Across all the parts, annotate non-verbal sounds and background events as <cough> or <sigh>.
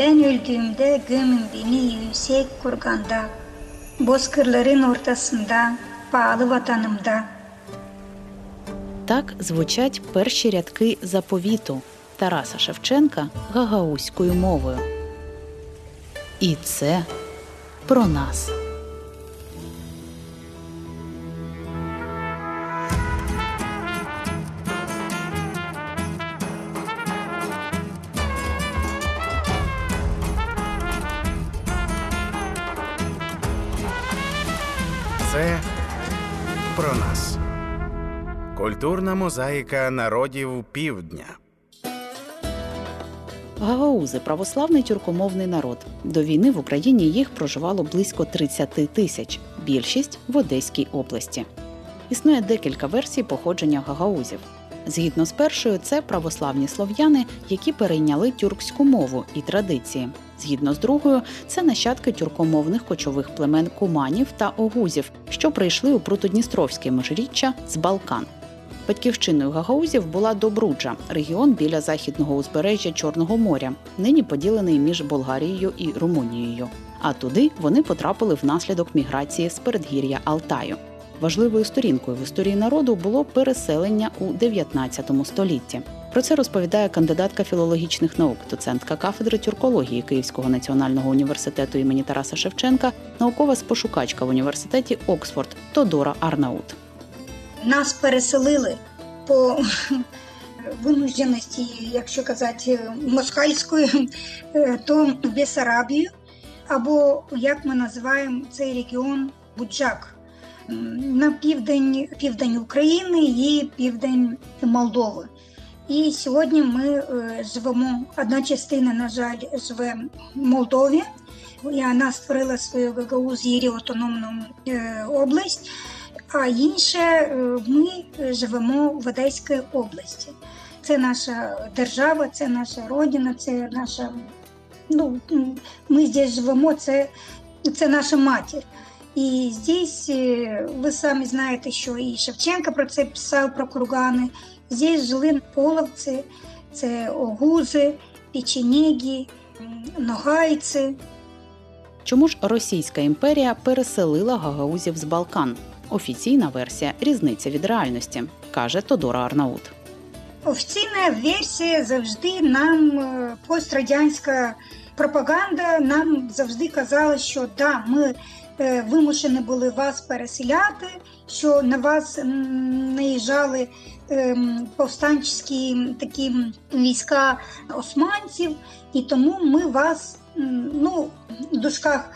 Ben öldüğümde gömün beni yüksek kurganda, bozkırların ortasında, pahalı vatanımda. Так звучать перші рядки заповіту Тараса Шевченка гагаузькою мовою. І це про нас. Культурна мозаїка народів півдня. Гагаузи православний тюркомовний народ. До війни в Україні їх проживало близько 30 тисяч, більшість в Одеській області. Існує декілька версій походження гагаузів. Згідно з першою, це православні слов'яни, які перейняли тюркську мову і традиції. Згідно з другою, це нащадки тюркомовних кочових племен куманів та огузів, що прийшли у Прутодністровське межиріччя з Балкан. Батьківщиною гагаузів була Добруджа, регіон біля західного узбережжя Чорного моря, нині поділений між Болгарією і Румунією. А туди вони потрапили внаслідок міграції з передгір'я Алтаю. Важливою сторінкою в історії народу було переселення у 19 столітті. Про це розповідає кандидатка філологічних наук, доцентка кафедри тюркології Київського національного університету імені Тараса Шевченка, наукова спошукачка в університеті Оксфорд Тодора Арнаут. Нас переселили по <laughs> винужденості, якщо казати москальською, е, то в Бесарабію, або як ми називаємо цей регіон Буджак. На південь, південь України і південь Молдови. І сьогодні ми е, живемо. Одна частина, на жаль, живе в Молдові. І вона створила свою Гагаузірі автономну е, область, а інше е, ми живемо в Одеській області. Це наша держава, це наша родина, це наша. Ну, ми здесь живемо, це, це наша матір. І здесь е, ви самі знаєте, що і Шевченко про це писав про кургани. Здесь жили половці, це огузи, печенеги, ногайці. Чому ж Російська імперія переселила гагаузів з Балкан? Офіційна версія різниця від реальності, каже Тодора Арнаут. Офіційна версія завжди нам е, пострадянська пропаганда нам завжди казала, що да, ми е, вимушені були вас переселяти, що на вас наїжджали ем, повстанчські такі війська османців, і тому ми вас ну, в дужках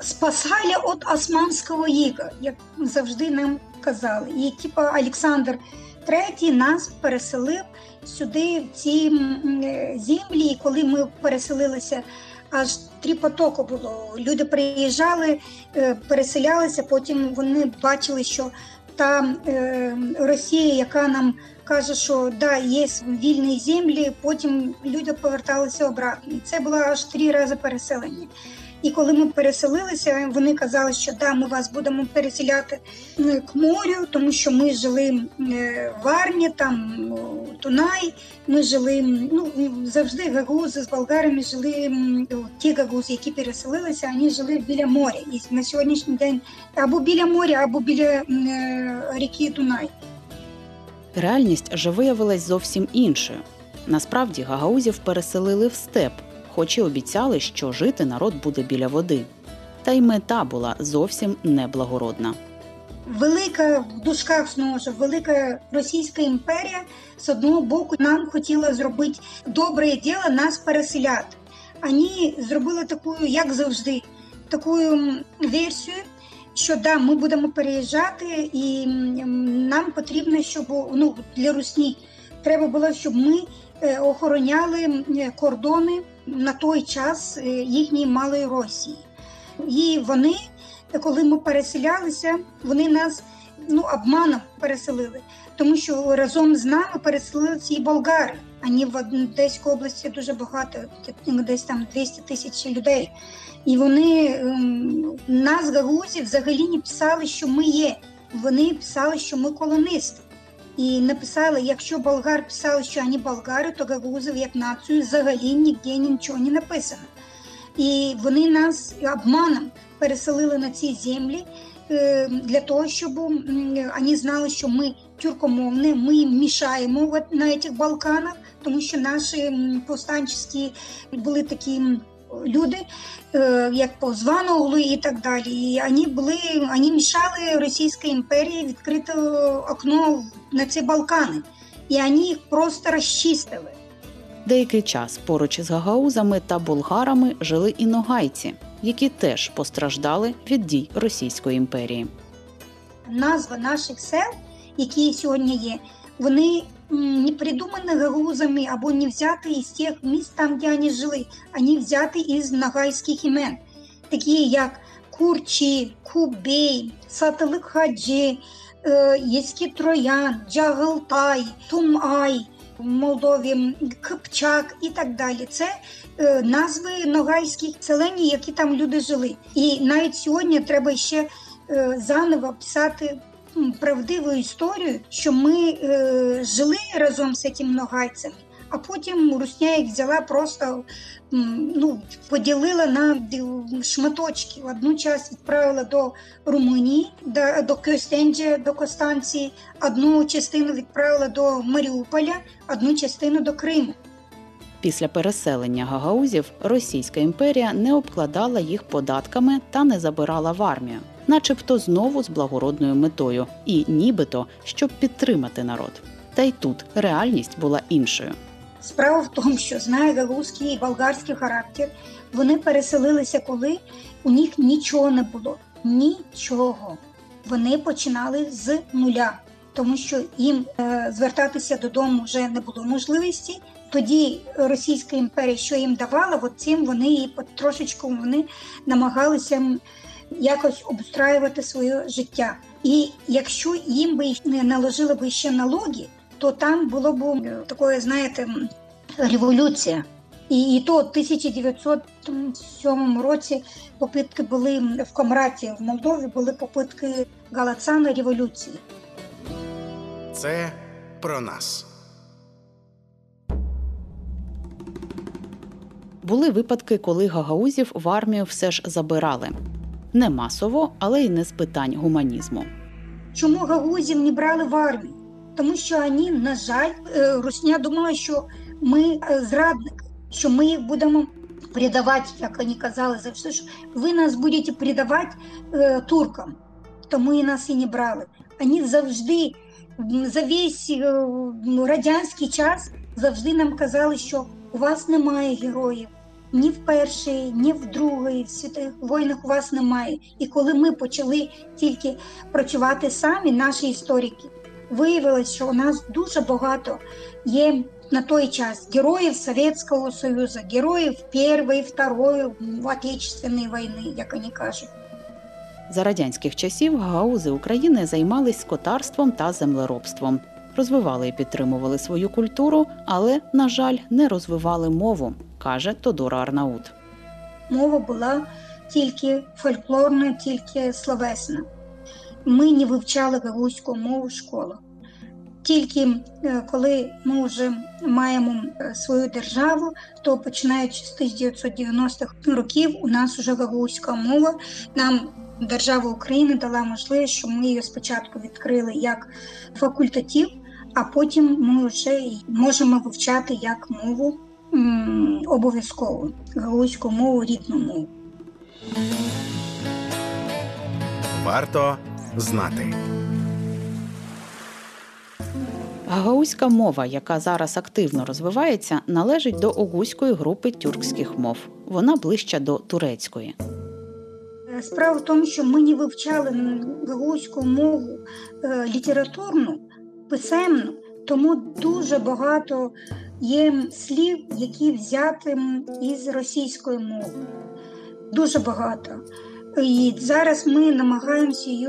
спасали від османського іга, як завжди нам казали. І типа Олександр Третій нас переселив сюди, в ці е, землі. І коли ми переселилися, аж три потоки було. Люди приїжджали, е, переселялися, потім вони бачили, що та е, Росія, яка нам каже, що да, є вільні землі, потім люди поверталися обратно. Це було аж три рази переселення. І коли ми переселилися, вони казали, що да, ми вас будемо переселяти е, к морю, тому що ми жили е, в Варні, там Тунай. Ми жили ну завжди гагузи з болгарами жили ті гагузи, які переселилися, вони жили біля моря. І на сьогоднішній день або біля моря, або біля е, ріки Дунай. Реальність же виявилась зовсім іншою. Насправді гагаузів переселили в степ, хоч і обіцяли, що жити народ буде біля води. Та й мета була зовсім неблагородна. велика в дужках знову ж велика Російська імперія з одного боку нам хотіла зробити добре діло нас переселяти. Вони зробили таку, як завжди, таку версію, що да, ми будемо переїжджати, і нам потрібно, щоб ну для Русні треба було, щоб ми е, охороняли кордони на той час е, їхньої малої Росії. І вони, коли ми переселялися, вони нас ну, обманом переселили, тому що разом з нами переселилися і болгари. Ані в Одеській області дуже багато, десь там 200 тисяч людей. І вони ем, нас, гагузів, взагалі не писали, що ми є. Вони писали, що ми колонисти. І написали, якщо болгар писали, що вони болгари, то гагаузів як націю взагалі ніде нічого не написано. І вони нас обманом переселили на ці землі е, для того, щоб вони знали, що ми тюркомовні, ми мішаємо на цих Балканах, тому що наші повстанчі були такі люди, е, як Позваноглу і так далі. І вони були, вони мішали Російській імперії відкрити окно на ці Балкани, і вони їх просто розчистили. Деякий час поруч з гагаузами та болгарами жили і ногайці, які теж постраждали від дій Російської імперії. Назва наших сел, які сьогодні є, вони не придумані гагаузами або не взяті із тих міст, там, де вони жили, вони взяті із нагайських імен, такі як Курчі, Кубей, Саталик Хаджі, Єський Троян, Джагалтай, Тумай, в Молдові, Кипчак і так далі. Це е, назви ногайських селень, які там люди жили. І навіть сьогодні треба ще е, заново писати правдиву історію, що ми е, жили разом з цими ногайцями. А потім Русня їх взяла просто ну, поділила на шматочки. Одну частину відправила до Румунії, до, до Кюстенджі, до Констанци, одну частину відправила до Маріуполя, одну частину до Криму. Після переселення гагаузів Російська імперія не обкладала їх податками та не забирала в армію, начебто знову з благородною метою, і нібито щоб підтримати народ. Та й тут реальність була іншою. Справа в тому, що знає галузький і болгарський характер, вони переселилися, коли у них нічого не було. Нічого. Вони починали з нуля, тому що їм е, звертатися додому вже не було можливості. Тоді Російська імперія, що їм давала, от цим вони і трошечку вони намагалися якось обустраювати своє життя. І якщо їм би не наложили би ще налоги, то там було б е, такое, знаєте, революція. І, і то в 1907 році попитки були в Комраті в Молдові, були попитки Галацана революції. Це про нас. Були випадки, коли гагаузів в армію все ж забирали. Не масово, але й не з питань гуманізму. Чому гагаузів не брали в армію? Тому що вони, на жаль, е, Русня думала, що ми е, зрадники, що ми їх будемо предавати, як вони казали, завжди, що ви нас будете предавати е, туркам, тому і нас і не брали. Вони завжди за весь радянський час завжди нам казали, що у вас немає героїв. Ні в першій, ні в другій, в святих воїнах у вас немає. І коли ми почали тільки працювати самі, наші історики, виявилось, що у нас дуже багато є на той час героїв Совєтського Союзу, героїв Першої, Второї Отечественної війни, як вони кажуть. За радянських часів гаузи України займались скотарством та землеробством, розвивали і підтримували свою культуру, але, на жаль, не розвивали мову, каже Тодора Арнаут. Мова була тільки фольклорна, тільки словесна. Ми не вивчали галузьку мову в школах. Тільки е, коли ми вже маємо е, свою державу, то починаючи з 1990-х років, у нас вже гагаузька мова. Нам держава України дала можливість, що ми її спочатку відкрили як факультатив, а потім ми вже можемо вивчати як мову обов'язково гагаузьку мову, рідну мову. Варто знати. Гагаузька мова, яка зараз активно розвивається, належить до огузької групи тюркських мов. Вона ближча до турецької. Е, справа в тому, що ми не вивчали гагаузьку мову е, літературну, писемну, тому дуже багато є слів, які взяті із російської мови. Дуже багато. І зараз ми намагаємося її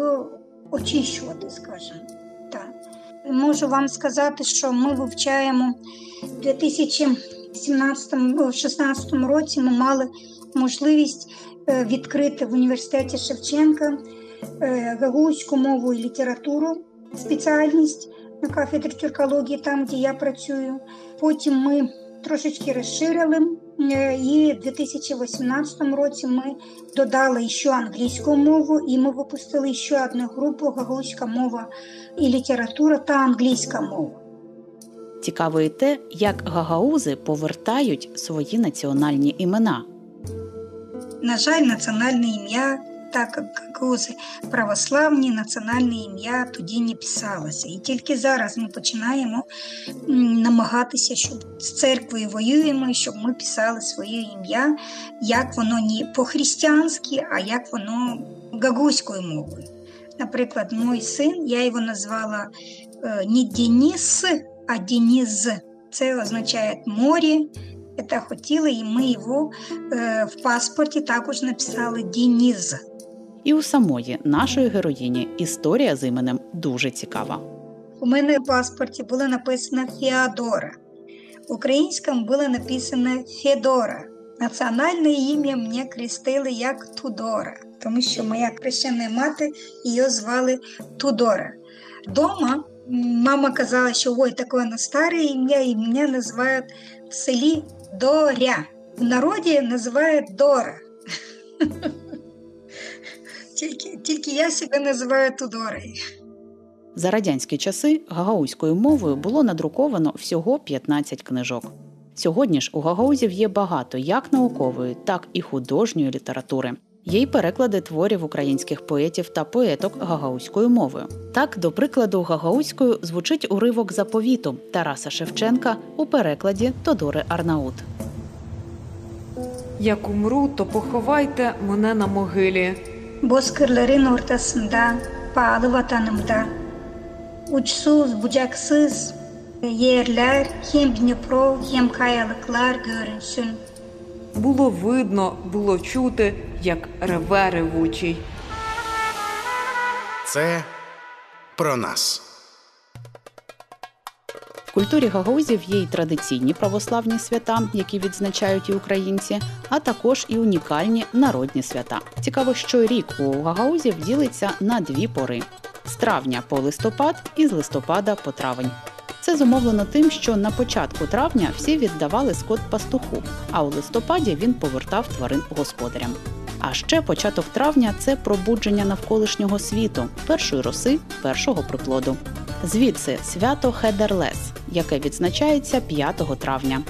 очищувати, скажімо. Можу вам сказати, що ми вивчаємо у 2017-2016 році. Ми мали можливість е, відкрити в університеті Шевченка е, гагаузьку мову і літературу спеціальність. На кафедрі тюркології, там де я працюю. Потім ми трошечки розширили, е, і в 2018 році ми додали ще англійську мову, і ми випустили ще одну групу гагаузька мова і література та англійська мова. Цікаво і те, як гагаузи повертають свої національні імена. На жаль, національне ім'я, так як гагаузи православні, національне ім'я тоді не писалося. І тільки зараз ми починаємо намагатися, щоб з церквою воюємо, щоб ми писали своє ім'я, як воно не по-християнськи, а як воно гагузькою мовою. Наприклад, мій син, я його назвала е, не Деніс, а Дениз. Це означає море. Це хотіли, і ми його е, в паспорті також написали Дениз. І у самої нашої героїні історія з іменем дуже цікава. У мене в паспорті було написано Феодора. Українському було написано Федора. Національне ім'я мені крестили як Тудора, тому що моя хрещена мати її звали Тудора. Дома мама казала, що ой, таке воно старе ім'я, і мене називають в селі Доря. В народі називають Дора. <laughs> Тільки, тільки я себе називаю Тудорою. За радянські часи гагаузькою мовою було надруковано всього 15 книжок. Сьогодні ж у гагаузів є багато як наукової, так і художньої літератури. Є й переклади творів українських поетів та поеток гагаузькою мовою. Так, до прикладу, гагаузькою звучить уривок заповіту Тараса Шевченка у перекладі Тодори Арнаут. Як умру, то поховайте мене на могилі. Bozkırların ortasında, pahalı vatanımda. Uçsuz bucaksız yerler hem Dnipro hem kayalıklar görünsün. Було видно, було чути, як реве ревучий. Це про нас. Культурі гагаузів є й традиційні православні свята, які відзначають і українці, а також і унікальні народні свята. Цікаво, що рік у гагаузів ділиться на дві пори: з травня по листопад і з листопада по травень. Це зумовлено тим, що на початку травня всі віддавали скот пастуху, а у листопаді він повертав тварин господарям. А ще початок травня це пробудження навколишнього світу, першої роси, першого приплоду. Звідси свято Хедерлес, яке відзначається 5 травня.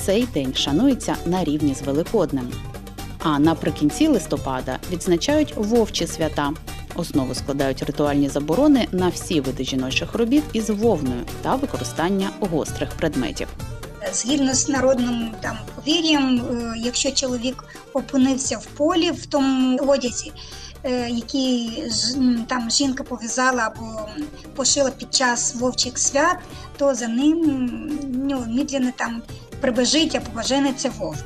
Цей день шанується на рівні з Великоднем. А наприкінці листопада відзначають вовчі свята. Основу складають ритуальні заборони на всі види жіночих робіт із вовною та використання гострих предметів. Згідно з народним там повір'ям, е, якщо чоловік опинився в полі в тому одязі, е, м, там жінка пов'язала або пошила під час вовчих свят, то за ним ну, мідленно там прибежить або пожениться вовк.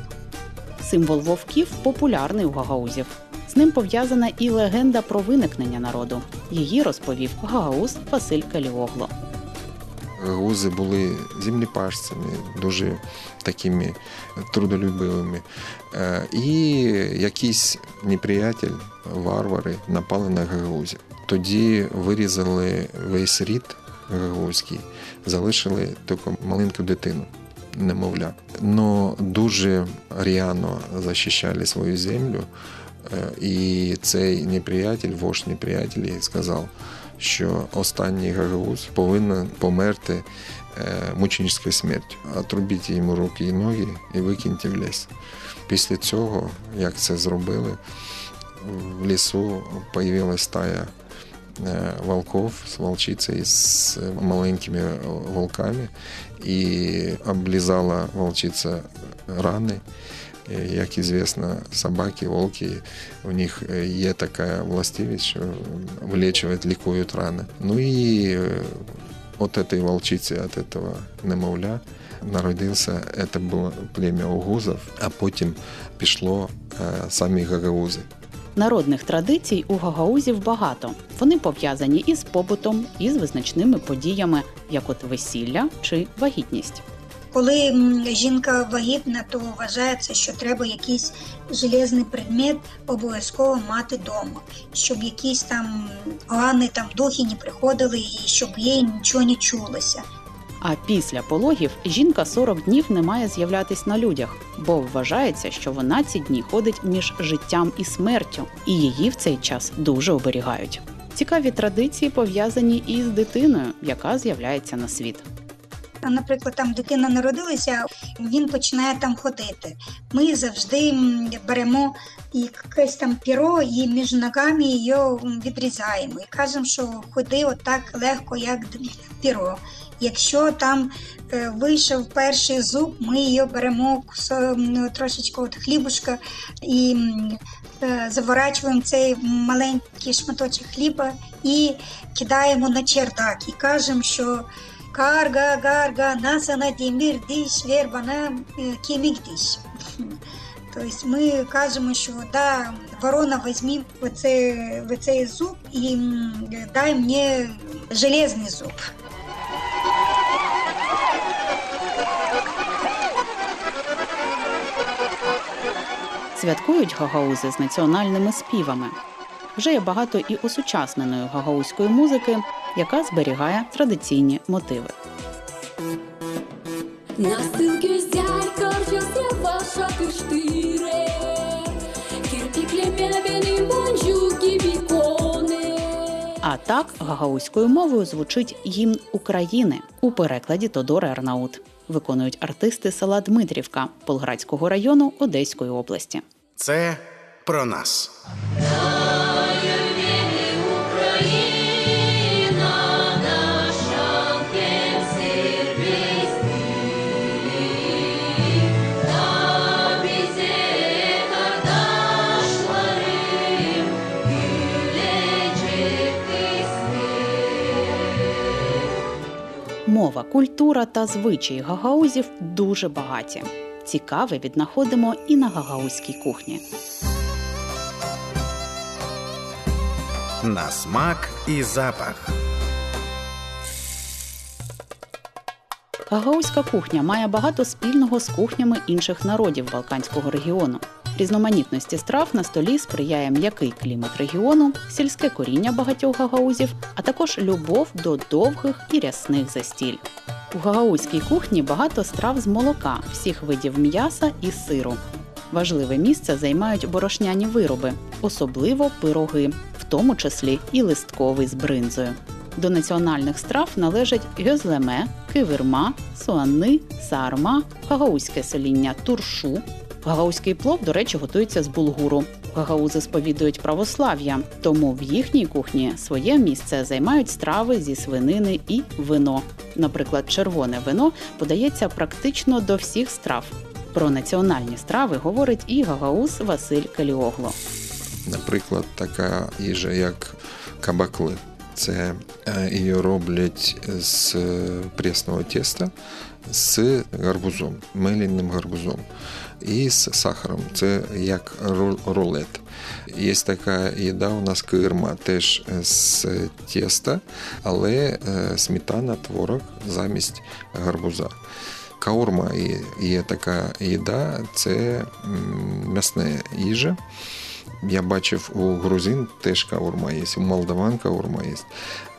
Символ вовків популярний у гагаузів. З ним пов'язана і легенда про виникнення народу. Її розповів гагауз Василь Каліогло. Гузи були землепашцями, дуже такими трудолюбивими. Е, І якийсь неприятель, варвари, напали на гагаузів. Тоді вирізали весь рід гагаузький, залишили тільки маленьку дитину. Немовля, но дуже рьяно захищали свою землю, Е, і цей неприятель, вождь неприятелі, сказав, що останній гагауз повинен померти е, мученическою смертю. Отрубіть йому руки і ноги і викиньте в ліс. Після цього, як це зробили, в лісу появилась стая е, волков з волчицею з маленькими волками і облізала волчиця рани. Е, Як известно, собаки, волки, у них е, є така властивість, що вилічують, лікують рани. Ну і от этой волчиці, от этого немовля народився, це було плем'я угузов, а потім пішло е, самі гагаузи. Народних традицій у гагаузів багато. Вони пов'язані із побутом, і з визначними подіями, як от весілля чи вагітність. Коли жінка вагітна, то вважається, що треба якийсь железний предмет обов'язково мати вдома, щоб якісь там погані там духи не приходили і щоб їй нічого не чулося. А після пологів жінка 40 днів не має з'являтись на людях, бо вважається, що вона ці дні ходить між життям і смертю, і її в цей час дуже оберігають. Цікаві традиції пов'язані і з дитиною, яка з'являється на світ. Наприклад, там дитина народилася, він починає там ходити. Ми завжди беремо якесь там піро і між ногами його відрізаємо і кажемо, що ходи отак легко, як піро. Якщо там е, вийшов перший зуб, ми його беремо трошечки от хлібушка і е, заворачуємо цей маленький шматочок хліба і кидаємо на чердак і кажемо, що Карга, гарга, насана демір диш, вербана кемік диш. <laughs> Тобто ми кажемо, що да, ворона візьми оце, оцей зуб і дай мені железний зуб. Святкують гагаузи з національними співами. Вже є багато і осучасненої гагаузької музики, яка зберігає традиційні мотиви. На стылке зять корчился ваша кыштыре Кирпик мебели монжуки бікони А так гагаузькою мовою звучить гімн України у перекладі Тодори Арнаут. Виконують артисти села Дмитрівка Болградського району Одеської області. Це про нас. Мова, культура та звичаї гагаузів дуже багаті. Цікаве віднаходимо і на гагаузькій кухні. На смак і запах. Гагаузька кухня має багато спільного з кухнями інших народів Балканського регіону. Різноманітності страв на столі сприяє м'який клімат регіону, сільське коріння багатьох гагаузів, а також любов до довгих і рясних застіль. У гагаузькій кухні багато страв з молока, всіх видів м'яса і сиру. Важливе місце займають борошняні вироби, особливо пироги, в тому числі і листковий з бринзою. До національних страв належать гьозлеме, кивирма, суанни, саарма, гагаузьке соління туршу. Гагаузький плов, до речі, готується з булгуру. Гагаузи сповідують православ'я, тому в їхній кухні своє місце займають страви зі свинини і вино. Наприклад, червоне вино подається практично до всіх страв. Про національні страви говорить і гагауз Василь Каліогло. Наприклад, така їжа, як кабакли. Це е, її роблять з пресного теста з гарбузом, меліним гарбузом і з сахаром. Це як рулет. Є така їда у нас кирма, теж з теста, але е, сметана, творог замість гарбуза. Каурма є така їда, це м'ясна їжа. Я бачив у грузин теж каурма є, у молдаван каурма є,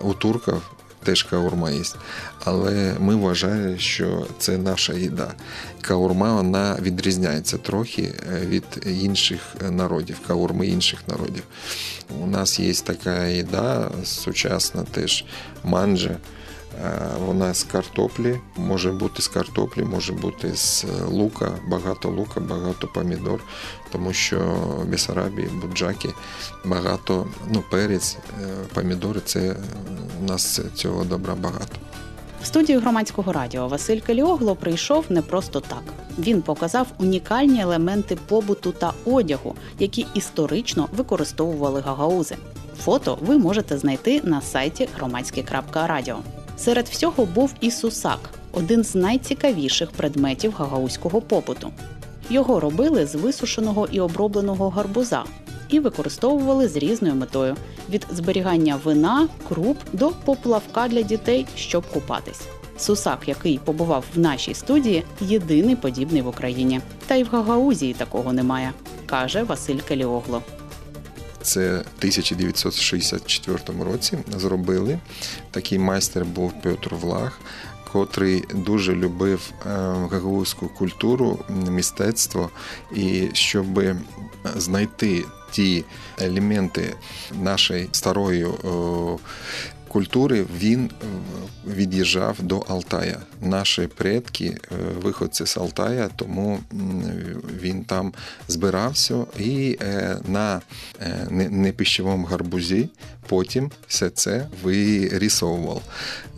у турків теж каурма є. Але ми вважаємо, що це наша їда. Каурма вона відрізняється трохи е, від інших народів, каурми інших народів. У нас є така їда сучасна теж манджа. Е, Вона з картоплі, може бути з картоплі, може бути з лука, багато лука, багато помідор, тому що в Бесарабії, Буджакі багато, ну, перець, е, помідори це е, у нас цього добра багато. В студію громадського радіо Василь Каліогло прийшов не просто так. Він показав унікальні елементи побуту та одягу, які історично використовували гагаузи. Фото ви можете знайти на сайті громадське.радіо. Серед всього був і сусак один з найцікавіших предметів гагаузького побуту. Його робили з висушеного і обробленого гарбуза і використовували з різною метою від зберігання вина, круп до поплавка для дітей, щоб купатись. Сусак, який побував в нашій студії, єдиний подібний в Україні. Та й в Гагаузії такого немає, каже Василь Келіогло. Це в 1964 році зробили. Такий майстер був Петр Влах, котрий дуже любив е, гагаузьку культуру, мистецтво, і щоб знайти ті елементи нашої старої е, культури, він е, від'їжджав до Алтая. Наші предки е, виходці з Алтая, тому він там збирався і е, на непищевому гарбузі потім все це вирісовував.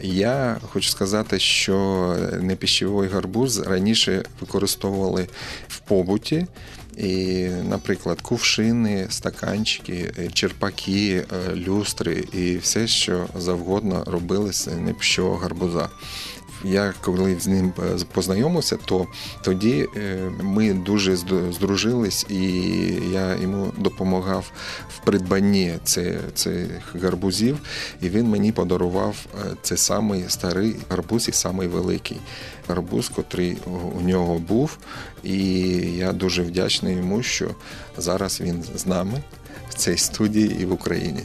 Я хочу сказати, що непищевий гарбуз раніше використовували в побуті. І, наприклад, кувшини, стаканчики, е, черпаки, е, люстри і все, що завгодно робили з пщо гарбуза. Я коли з ним е, познайомився, то тоді е, ми дуже зд- здружились, і я йому допомагав в придбанні цих гарбузів, і він мені подарував е, це самий старий гарбуз і самий великий гарбуз, котрий у нього був. І я дуже вдячний йому, що зараз він з нами в цій студії і в Україні.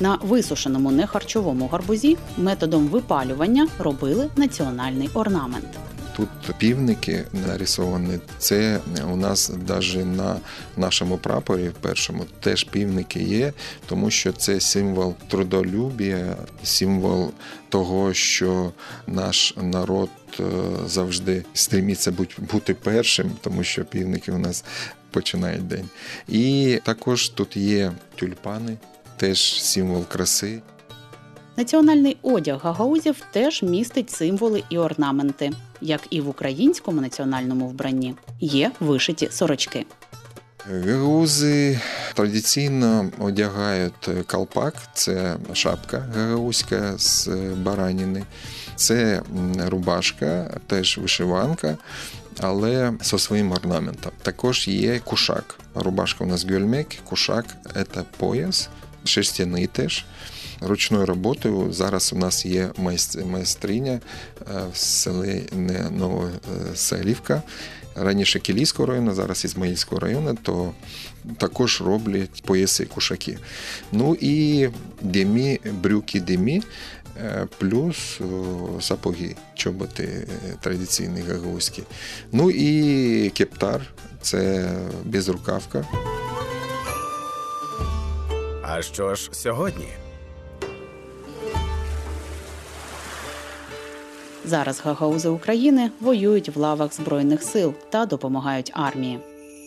На висушеному нехарчовому гарбузі методом випалювання робили національний орнамент. Тут півники нарисовані. Це у нас навіть на нашому прапорі першому теж півники є, тому що це символ трудолюбія, символ того, що наш народ е, завжди стремиться бути- бути першим, тому що півники у нас починають день. І також тут є тюльпани, теж символ краси. Національний одяг гагаузів теж містить символи і орнаменти, як і в українському національному вбранні. Є вишиті сорочки. Гагаузи традиційно одягають колпак, це шапка гагаузька з бараніни, це рубашка, теж вишиванка, але зі своїм орнаментом. Також є кушак. Рубашка у нас гюльмек, кушак це пояс, шерстяний теж. Ручною роботою зараз у нас є майстриня е, в селі Не- Новоселівка. Раніше Кілійського району, зараз Ізмаїльського району, то також роблять пояси кушаки. Ну і демі, брюки демі, е, плюс сапоги, чоботи е, традиційні гагаузькі. Ну і кептар це безрукавка. А що ж сьогодні? Зараз гагаузи України воюють в лавах збройних сил та допомагають армії.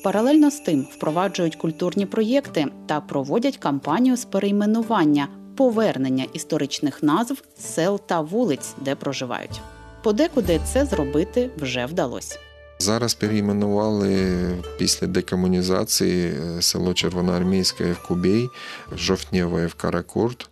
Паралельно з тим впроваджують культурні проєкти та проводять кампанію з перейменування, повернення історичних назв сел та вулиць, де проживають. Подекуди це зробити вже вдалося. Зараз перейменували після декомунізації е, село Червоноармійське в Кубей, Жовтнєве в Каракурт.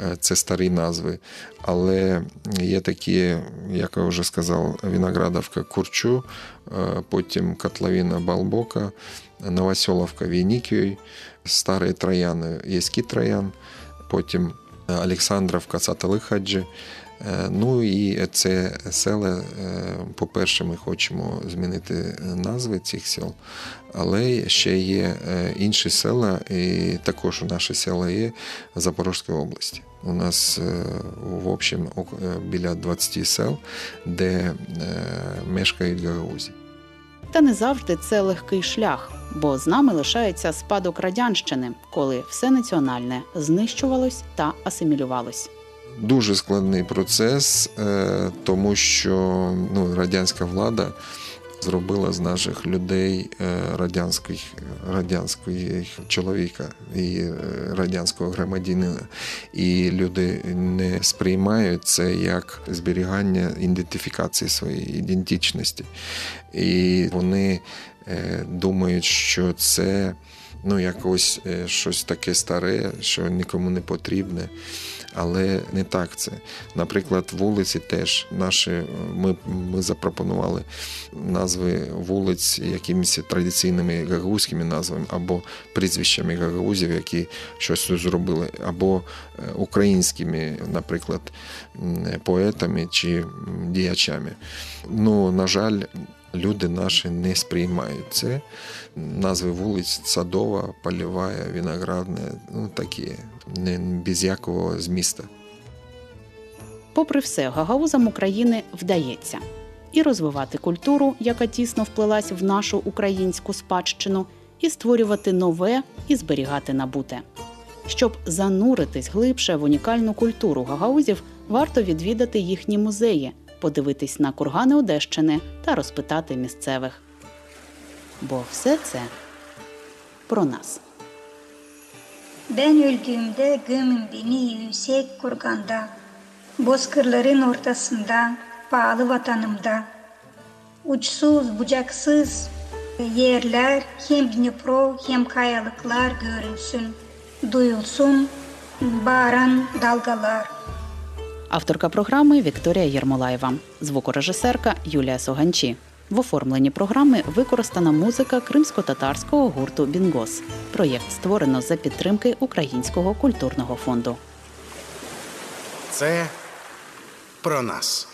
Е, Це старі назви. Але є такі, як я вже сказав, Виноградовка Курчу, е, потім Котловина Балбока, Новоселовка Вінікій, Старі Трояни Єський Троян, потім Олександровка Цаталихаджі. Е, Ну і це села, е, по-перше, ми хочемо змінити назви цих сел, але ще є е, інші села, і також наші села є в Запорізькій області. У нас в общем біля 20 сел, де мешкають гагаузі. Та не завжди це легкий шлях, бо з нами лишається спадок радянщини, коли все національне знищувалось та асимілювалось. Дуже складний процес, е, тому що ну, радянська влада зробила з наших людей е, радянських, радянського чоловіка і е, радянського громадянина. І люди не сприймають це як зберігання ідентифікації своєї ідентичності. І вони думають, що це ну, якось щось таке старе, що нікому не потрібне. Але не так це. Наприклад, вулиці теж наші е, ми, ми запропонували назви вулиць якимись традиційними гагаузькими назвами або прізвищами гагаузів, які щось зробили, або е, українськими, наприклад, поетами чи діячами. Ну, на жаль, люди наші не сприймають це. Назви вулиць Садова, Полєва, Виноградна, ну такі, не без якого зміста. Попри все, гагаузам України вдається і розвивати культуру, яка тісно вплелась в нашу українську спадщину, і створювати нове і зберігати набуте. Щоб зануритись глибше в унікальну культуру гагаузів, варто відвідати їхні музеї, подивитись на кургани Одещини та розпитати місцевих. Бо все це про нас. Ortasında, pahalı vatanımda. Uçsuz bucaksız yerler hem Dnipro hem kayalıklar görünsün, duyulsun bağıran dalgalar. Авторка програми Вікторія Єрмолаєва, звукорежисерка Юлія Соганчі. В оформленні програми використана музика кримсько-татарського гурту Бінгос. Проєкт створено за підтримки Українського культурного фонду. Це про нас.